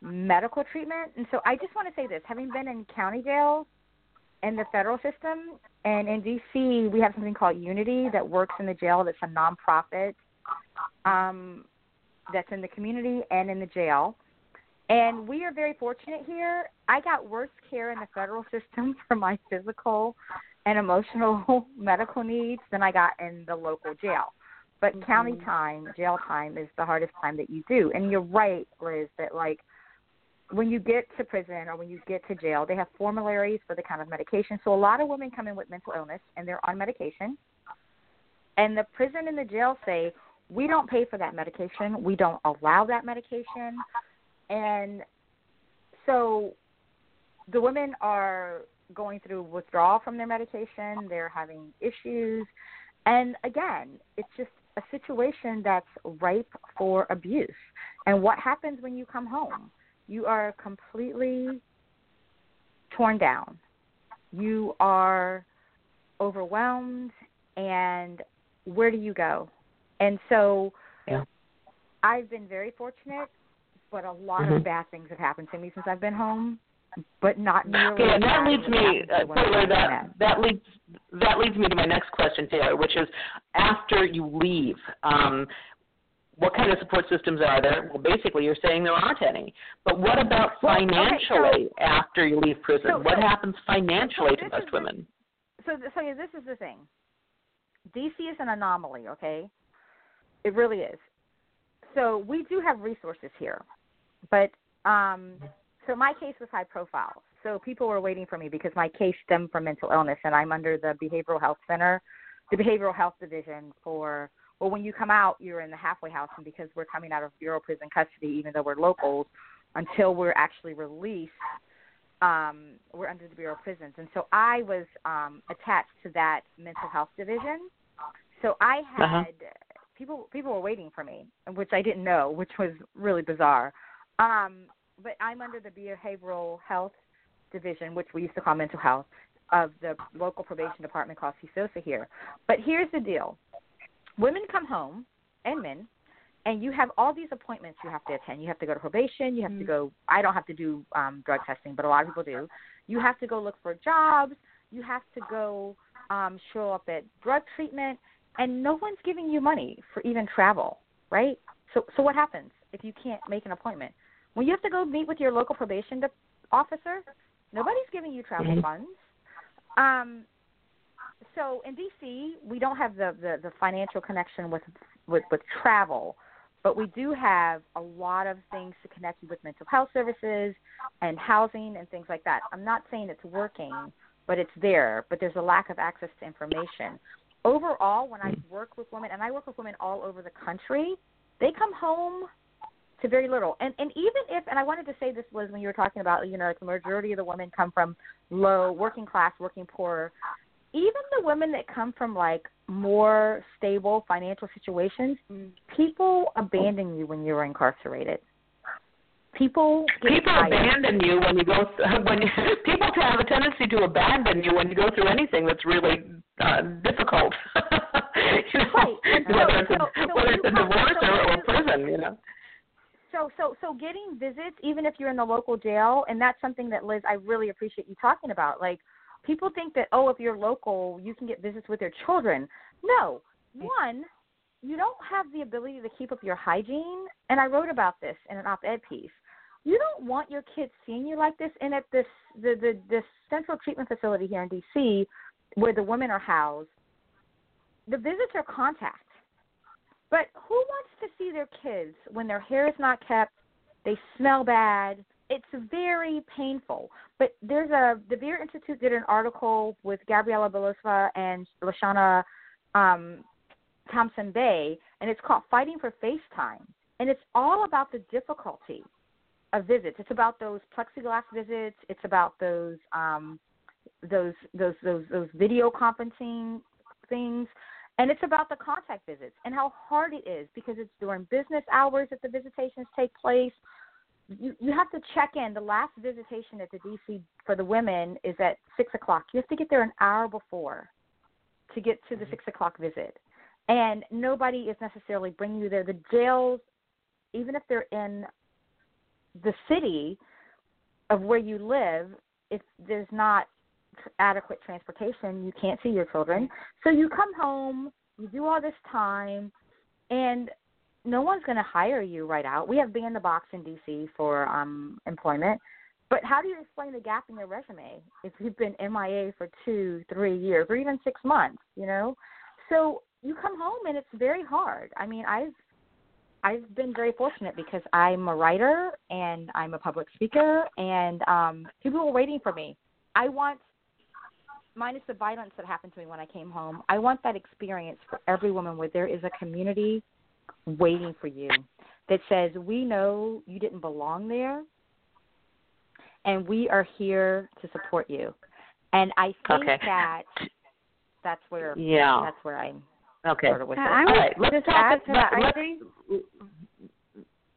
medical treatment. And so I just want to say this: having been in county jails and the federal system, and in DC, we have something called Unity that works in the jail. That's a nonprofit um, that's in the community and in the jail. And we are very fortunate here. I got worse care in the federal system for my physical and emotional medical needs than I got in the local jail. But mm-hmm. county time, jail time is the hardest time that you do. And you're right, Liz, that like when you get to prison or when you get to jail, they have formularies for the kind of medication. So a lot of women come in with mental illness and they're on medication. And the prison and the jail say, we don't pay for that medication. We don't allow that medication. And so the women are going through withdrawal from their medication, they're having issues. And again, it's just a situation that's ripe for abuse. And what happens when you come home? You are completely torn down. You are overwhelmed, and where do you go? And so yeah. I've been very fortunate, but a lot mm-hmm. of bad things have happened to me since I've been home but not nearly. Okay, and that leads me uh, Taylar, that that leads that leads me to my next question, Taylar, which is after you leave. Um, what kind of support systems are there? Well, basically, you're saying there aren't any. But what about financially okay, so, after you leave prison? So, what so, happens financially to most women? so, so yeah, this is the thing. DC is an anomaly, okay? It really is. So we do have resources here, but um, so my case was high profile. So people were waiting for me because my case stemmed from mental illness, and I'm under the behavioral health center, the behavioral health division for. Well, when you come out, you're in the halfway house, and because we're coming out of bureau prison custody, even though we're locals, until we're actually released, um, we're under the bureau of prisons. And so I was um, attached to that mental health division. So I uh-huh. had uh-huh. people people were waiting for me, which I didn't know, which was really bizarre. Um, but I'm under the behavioral health division, which we used to call mental health, of the local probation department called CSOSA here. But here's the deal: women come home, and men, and you have all these appointments you have to attend. You have to go to probation. You have mm-hmm. to go. I don't have to do um, drug testing, but a lot of people do. You have to go look for jobs. You have to go um, show up at drug treatment, and no one's giving you money for even travel, right? So, so what happens if you can't make an appointment? When you have to go meet with your local probation officer, nobody's giving you travel mm-hmm. funds. Um, so in DC, we don't have the, the, the financial connection with, with with travel, but we do have a lot of things to connect you with mental health services and housing and things like that. I'm not saying it's working, but it's there. But there's a lack of access to information. Overall, when I work with women, and I work with women all over the country, they come home to very little. And and even if and I wanted to say this was when you were talking about you know like the majority of the women come from low working class, working poor. Even the women that come from like more stable financial situations, people abandon you when you're incarcerated. People people abandon you when you go when you, people have a tendency to abandon you when you go through anything that's really uh, difficult. you know, right. So, whether it's, a, so whether it's a divorce or, or prison, you know so so so getting visits even if you're in the local jail and that's something that liz i really appreciate you talking about like people think that oh if you're local you can get visits with your children. No. One you don't have the ability to keep up your hygiene and i wrote about this in an op-ed piece. You don't want your kids seeing you like this and at this the the this central treatment facility here in dc where the women are housed the visits are contact but who wants to see their kids when their hair is not kept, they smell bad? It's very painful. But there's a the Vera Institute did an article with Gabriela Belosva and Lashana um, Thompson Bay, and it's called Fighting for FaceTime. And it's all about the difficulty of visits. It's about those plexiglass visits. It's about those um, those those those those video conferencing things. And it's about the contact visits and how hard it is because it's during business hours that the visitations take place. You you have to check in. The last visitation at the DC for the women is at six o'clock. You have to get there an hour before to get to the mm-hmm. six o'clock visit, and nobody is necessarily bringing you there. The jails, even if they're in the city of where you live, if there's not adequate transportation, you can't see your children. So you come home, you do all this time, and no one's going to hire you right out. We have Ban the Box in DC for um, employment, but how do you explain the gap in your resume if you've been MIA for two, three years, or even six months? You know, so you come home and it's very hard. I mean, I've I've been very fortunate because I'm a writer and I'm a public speaker, and um, people were waiting for me. I want, minus the violence that happened to me when I came home, I want that experience for every woman where there is a community waiting for you that says, We know you didn't belong there, and we are here to support you. And I think Okay. that that's where Yeah. that's where I'm Okay. sort of with Yeah, it. I would let's just talk add to about- that. I think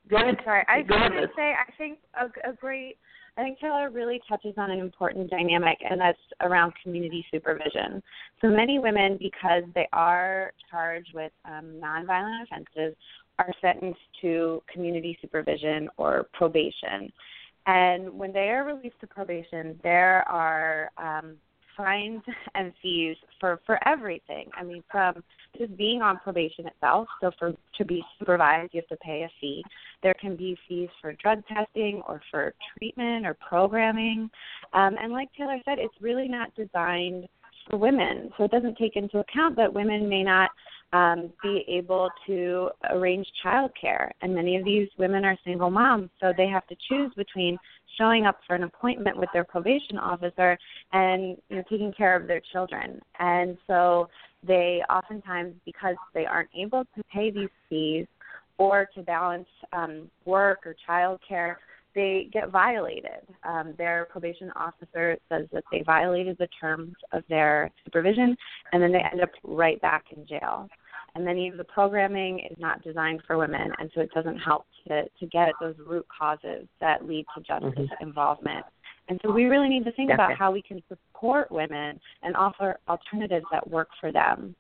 Go ahead. Sorry, I was Go just ahead, going to say I think a, a great. I think Taylar really touches on an important dynamic, and that's around community supervision. So many women, because they are charged with um, nonviolent offenses, are sentenced to community supervision or probation. And when they are released to probation, there are um, fines and fees for for everything. I mean, from just being on probation itself. So for to be supervised, you have to pay a fee. There can be fees for drug testing or for treatment or programming. Um, and like Taylar said, it's really not designed for women. So it doesn't take into account that women may not um, be able to arrange childcare. And many of these women are single moms, so they have to choose between showing up for an appointment with their probation officer and you know taking care of their children. And so they oftentimes, because they aren't able to pay these fees or to balance um, work or childcare, they get violated. Um, their probation officer says that they violated the terms of their supervision, and then they end up right back in jail. And many of the programming is not designed for women, and so it doesn't help to, to get at those root causes that lead to justice mm-hmm. involvement. And so we really need to think about how we can support women and offer alternatives that work for them.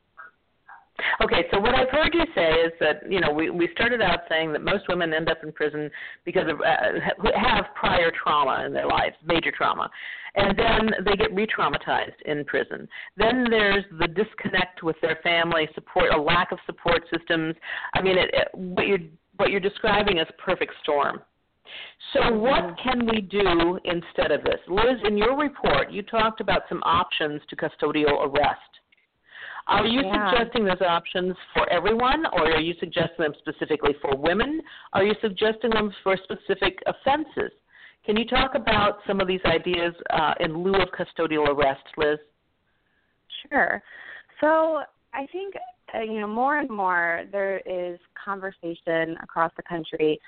Okay, so what I've heard you say is that you know we we started out saying that most women end up in prison because of uh, have prior trauma in their lives, major trauma, and then they get re-traumatized in prison. Then there's the disconnect with their family support, a lack of support systems. I mean, it, it, what you're what you're describing is perfect storm. So what can we do instead of this? Liz, in your report, you talked about some options to custodial arrest. Are you Yeah. suggesting those options for everyone, or are you suggesting them specifically for women? Are you suggesting them for specific offenses? Can you talk about some of these ideas uh, in lieu of custodial arrest, Liz? Sure. So I think uh, you know more and more there is conversation across the country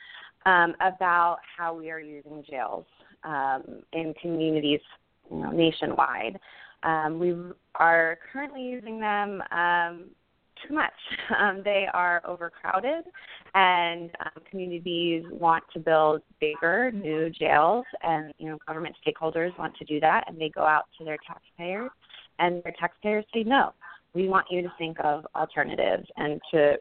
um, about how we are using jails um, in communities you know, nationwide. Um, we are currently using them um, too much. Um, they are overcrowded, and um, communities want to build bigger new jails, and you know government stakeholders want to do that, and they go out to their taxpayers, and their taxpayers say no. We want you to think of alternatives and to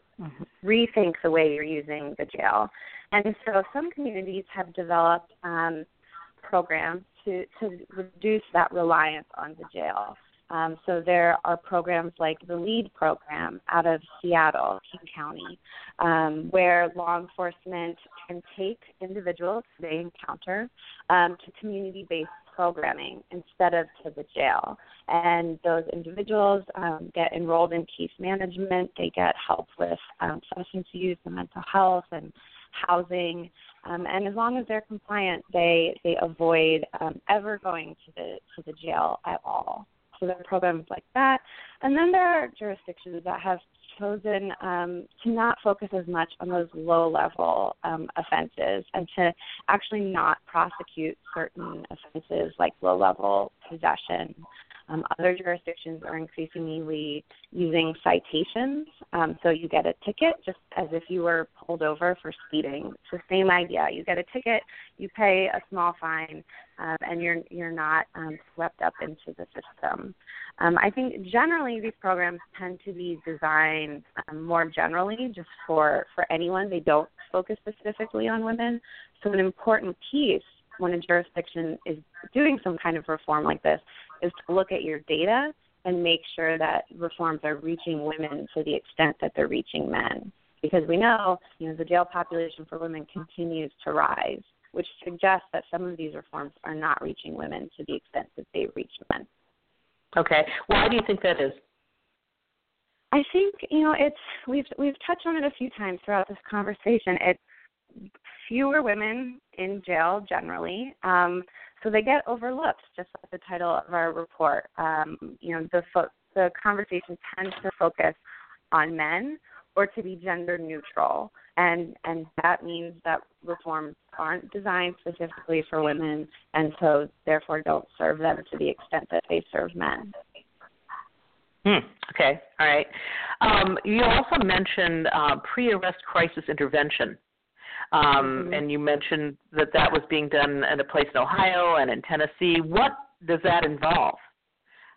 rethink the way you're using the jail. And so some communities have developed um, programs to, to reduce that reliance on the jail. Um, so there are programs like the LEAD program out of Seattle, King County, um, where law enforcement can take individuals they encounter um, to community-based programming instead of to the jail. And those individuals um, get enrolled in case management. They get help with um, substance use and mental health and housing. Um, and as long as they're compliant, they they avoid um, ever going to the to the jail at all. So there are programs like that. And then there are jurisdictions that have chosen um, to not focus as much on those low level um, offenses and to actually not prosecute certain offenses like low level possession. Um, other jurisdictions are increasingly using citations. Um, so you get a ticket just as if you were pulled over for speeding. It's the same idea. You get a ticket, you pay a small fine, um, and you're you're not um, swept up into the system. Um, I think generally these programs tend to be designed um, more generally just for for anyone. They don't focus specifically on women. So an important piece when a jurisdiction is doing some kind of reform like this is to look at your data and make sure that reforms are reaching women to the extent that they're reaching men. Because we know, you know, the jail population for women continues to rise, which suggests that some of these reforms are not reaching women to the extent that they reach men. Okay. Why do you think that is? I think you know it's we've we've touched on it a few times throughout this conversation. It's fewer women in jail generally, um, so they get overlooked. Just like the title of our report, um, you know, the fo- the conversation tends to focus on men or to be gender neutral, and and that means that reforms aren't designed specifically for women, and so therefore don't serve them to the extent that they serve men. Hmm. Okay. All right. Um, you also mentioned uh, pre-arrest crisis intervention, um, mm-hmm. and you mentioned that that was being done at a place in Ohio and in Tennessee. What does that involve?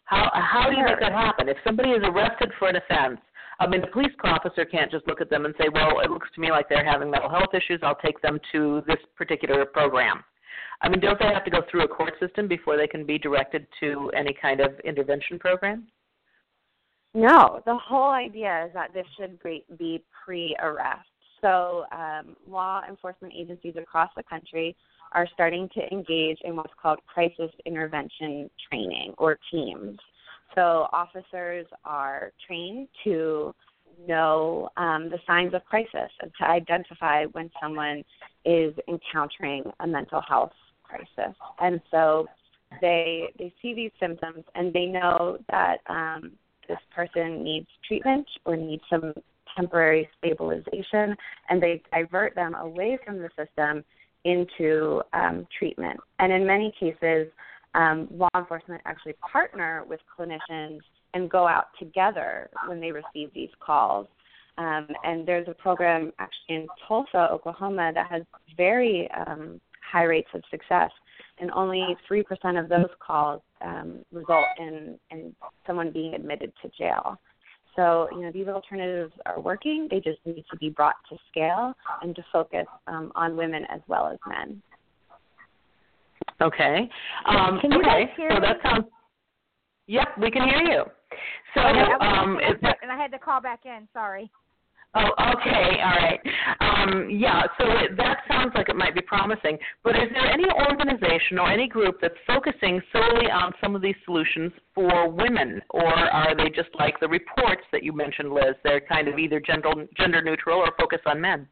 How how do you make that happen? If somebody is arrested for an offense, I mean, the police officer can't just look at them and say, "Well, it looks to me like they're having mental health issues. I'll take them to this particular program." I mean, don't they have to go through a court system before they can be directed to any kind of intervention program? No, the whole idea is that this should be pre-arrest. So um, law enforcement agencies across the country are starting to engage in what's called crisis intervention training or teams. So officers are trained to know um, the signs of crisis and to identify when someone is encountering a mental health crisis. And so they they see these symptoms and they know that um, this person needs treatment or needs some temporary stabilization, and they divert them away from the system into um, treatment. And in many cases, um, law enforcement actually partner with clinicians and go out together when they receive these calls. Um, and there's a program actually in Tulsa, Oklahoma, that has very um, high rates of success and only 3% of those calls um, result in, in someone being admitted to jail. So, you know, these alternatives are working. They just need to be brought to scale and to focus um, on women as well as men. Okay. Um, can you okay. guys hear so me? that sounds. Yep, we can hear you. So, Okay, um, and I had to call back in. Sorry. Oh, okay, all right. Um, yeah, so it, that sounds like it might be promising. But is there any organization or any group that's focusing solely on some of these solutions for women, or are they just like the reports that you mentioned, Liz? They're kind of either gender gender neutral or focus on men.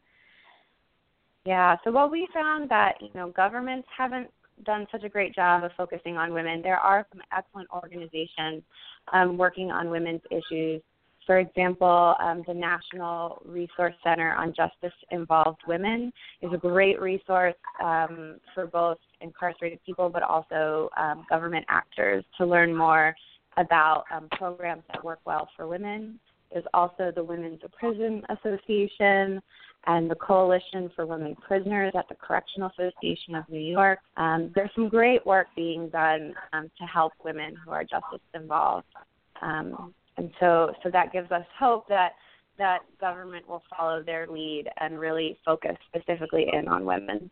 Yeah, so what we found that you know governments haven't done such a great job of focusing on women. There are some excellent organizations um, working on women's issues for example, um, the National Resource Center on Justice Involved Women is a great resource um, for both incarcerated people but also um, government actors to learn more about um, programs that work well for women. There's also the Women's Prison Association and the Coalition for Women Prisoners at the Correctional Association of New York. Um, there's some great work being done um, to help women who are justice involved. Um, and so so that gives us hope that that government will follow their lead and really focus specifically in on women.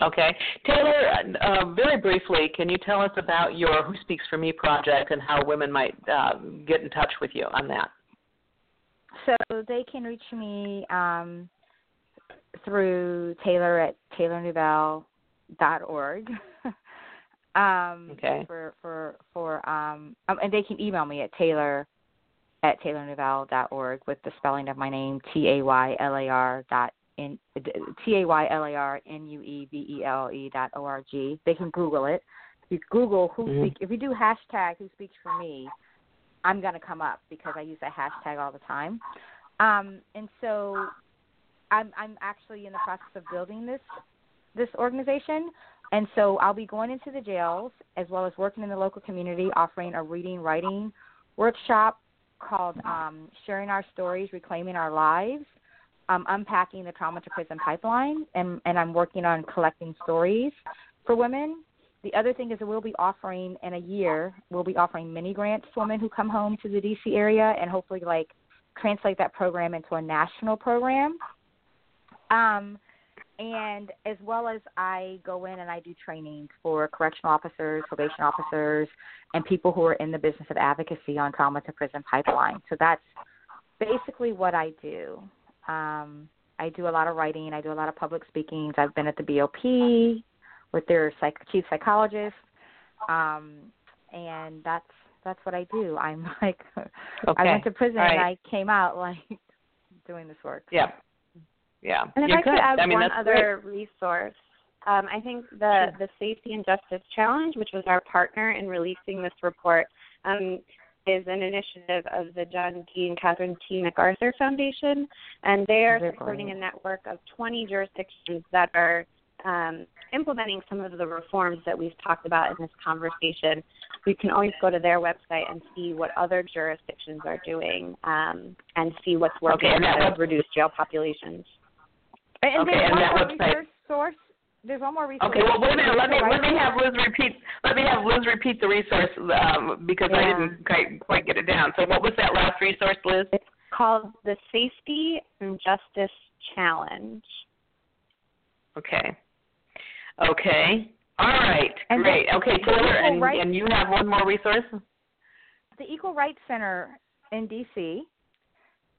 Okay. Taylar, uh, very briefly, can you tell us about your Who Speaks for Me project and how women might uh, get in touch with you on that? So they can reach me um, through Taylar at taylarnuevelle.org. Um, okay. For for for um, um, and they can email me at taylar at taylarnuevelle.org with the spelling of my name T A Y L A R dot in T A Y L A R N U E V E L E dot O R G. They can Google it. If you Google who mm-hmm. speak if you do hashtag who speaks for me, I'm gonna come up because I use that hashtag all the time. Um, and so I'm I'm actually in the process of building this this organization. And so I'll be going into the jails as well as working in the local community, offering a reading, writing workshop called um, Sharing Our Stories, Reclaiming Our Lives, unpacking the trauma to prison pipeline, and, and I'm working on collecting stories for women. The other thing is that we'll be offering in a year, we'll be offering mini grants to women who come home to the DC area and hopefully like translate that program into a national program. Um, and as well as I go in and I do trainings for correctional officers, probation officers, and people who are in the business of advocacy on trauma to prison pipeline. So that's basically what I do. Um, I do a lot of writing. I do a lot of public speakings. I've been at the BOP with their psych- chief psychologist, um, and that's That's what I do. I'm like, okay. I went to prison right. and I came out like doing this work. Yeah. Yeah. And if You're I good. could add I mean, one other resource, um, I think the Sure. the Safety and Justice Challenge, which was our partner in releasing this report, um, is an initiative of the John D. and Catherine T. MacArthur Foundation, and they are supporting great. a network of 20 jurisdictions that are um, implementing some of the reforms that we've talked about in this conversation. You can always go to their website and see what other jurisdictions are doing um, and see what's working Okay, to reduce jail populations. And, and Okay, there's and one that more website- resource source. There's one more resource. Okay, well, wait a minute. Let me let me have Liz repeat. Let me have Liz repeat the resource um, because I didn't quite, quite get it down. So, what was that last resource, Liz? It's called the Safety and Justice Challenge. Okay. Okay. All right. And Great. then Okay, Taylar, and, rights- and you have one more resource. the Equal Rights Center in DC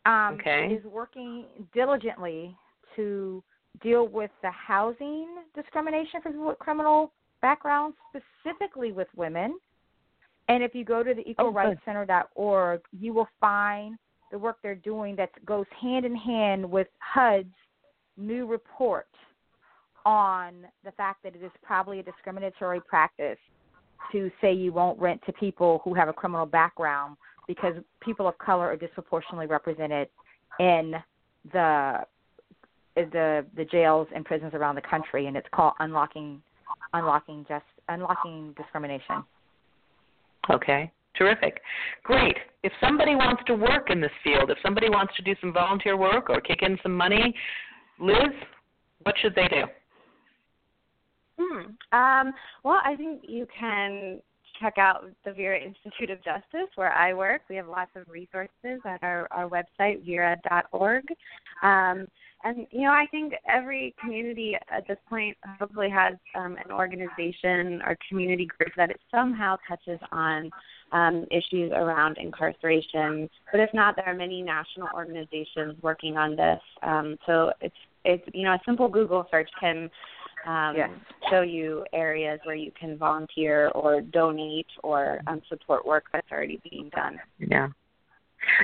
um, Okay. is working diligently to deal with the housing discrimination for people with criminal backgrounds, specifically with women. And if you go to the Oh, equalrightscenter.org, you will find the work they're doing that goes hand in hand with HUD's new report on the fact that it is probably a discriminatory practice to say you won't rent to people who have a criminal background because people of color are disproportionately represented in the the the jails and prisons around the country and it's called unlocking unlocking just unlocking discrimination. Okay. Terrific. Great. If somebody wants to work in this field, if somebody wants to do some volunteer work or kick in some money, Liz, what should they do? Hmm. Um, well, I think you can check out the Vera Institute of Justice, where I work. We have lots of resources at our, our website, vera.org. Um, and, you know, I think every community at this point hopefully has um, an organization or community group that it somehow touches on um, issues around incarceration. But if not, there are many national organizations working on this. Um, so it's, it's, you know, a simple Google search can um, Yes. show you areas where you can volunteer or donate or um, support work that's already being done. Yeah.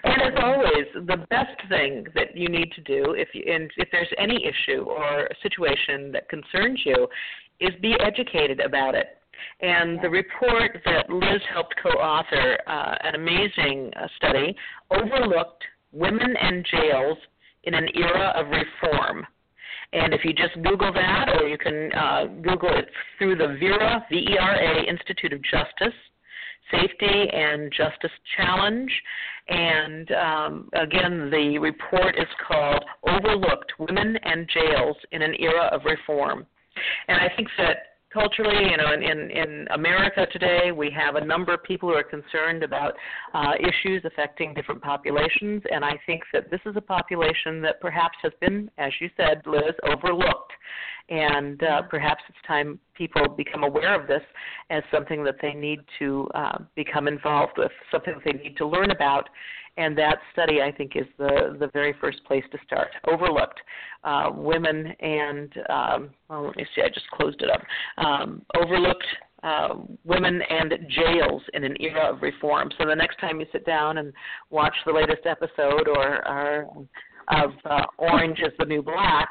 And as always, the best thing that you need to do, if you, and if there's any issue or a situation that concerns you, is be educated about it. And the report that Liz helped co-author, uh, an amazing uh, study, overlooked women and jails in an era of reform. And if you just Google that, or you can uh, Google it through the VERA, V-E-R-A Institute of Justice, Safety and Justice Challenge. And um, again, the report is called Overlooked Women and Jails in an Era of Reform. And I think that culturally, you know, in, in, in America today, we have a number of people who are concerned about uh, issues affecting different populations. And I think that this is a population that perhaps has been, as you said, Liz, overlooked and uh, perhaps it's time people become aware of this as something that they need to uh, become involved with, something that they need to learn about. And that study, I think, is the, the very first place to start. Overlooked uh, women and, um, well, let me see, I just closed it up. Um, overlooked uh, women and jails in an era of reform. So the next time you sit down and watch the latest episode or, or of uh, Orange is the New Black,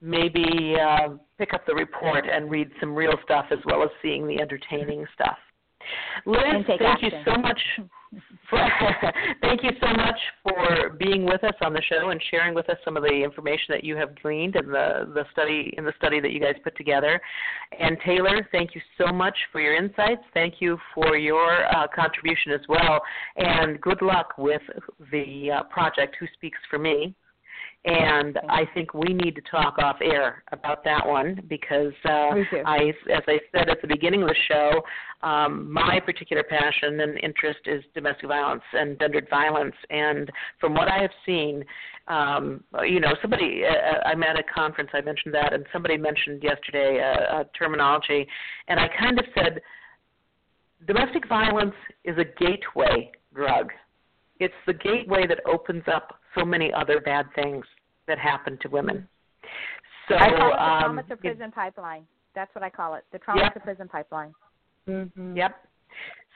maybe uh, pick up the report and read some real stuff as well as seeing the entertaining stuff. Liz, thank you so much. Thank you so much for being with us on the show and sharing with us some of the information that you have gleaned in the, the study in the study that you guys put together. And Taylar, thank you so much for your insights. Thank you for your uh, contribution as well. And good luck with the uh, project Who Speaks for Me and I think we need to talk off air about that one because uh, I, as I said at the beginning of the show, um, my particular passion and interest is domestic violence and gendered violence, and from what I have seen, um, you know, somebody uh, I'm at a conference, I mentioned that, and somebody mentioned yesterday uh, a terminology, and I kind of said, domestic violence is a gateway drug. It's the gateway that opens up so many other bad things that happen to women. So, I call it the um, trauma to prison pipeline. That's what I call it. The trauma Yep. to prison pipeline. Mm-hmm. Yep.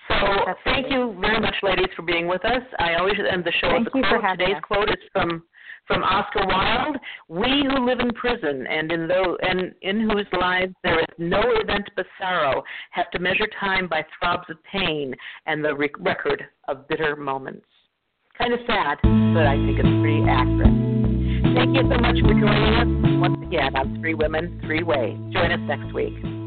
So thank you very much, ladies, for being with us. I always end the show Thank with a you for quote. having Today's us. quote is from from Oscar Wilde: "We who live in prison and in those and in whose lives there is no event but sorrow have to measure time by throbs of pain and the rec- record of bitter moments." Kind of sad, but I think it's pretty accurate. Thank you so much for joining us once again on Three Women, Three Ways. Join us next week.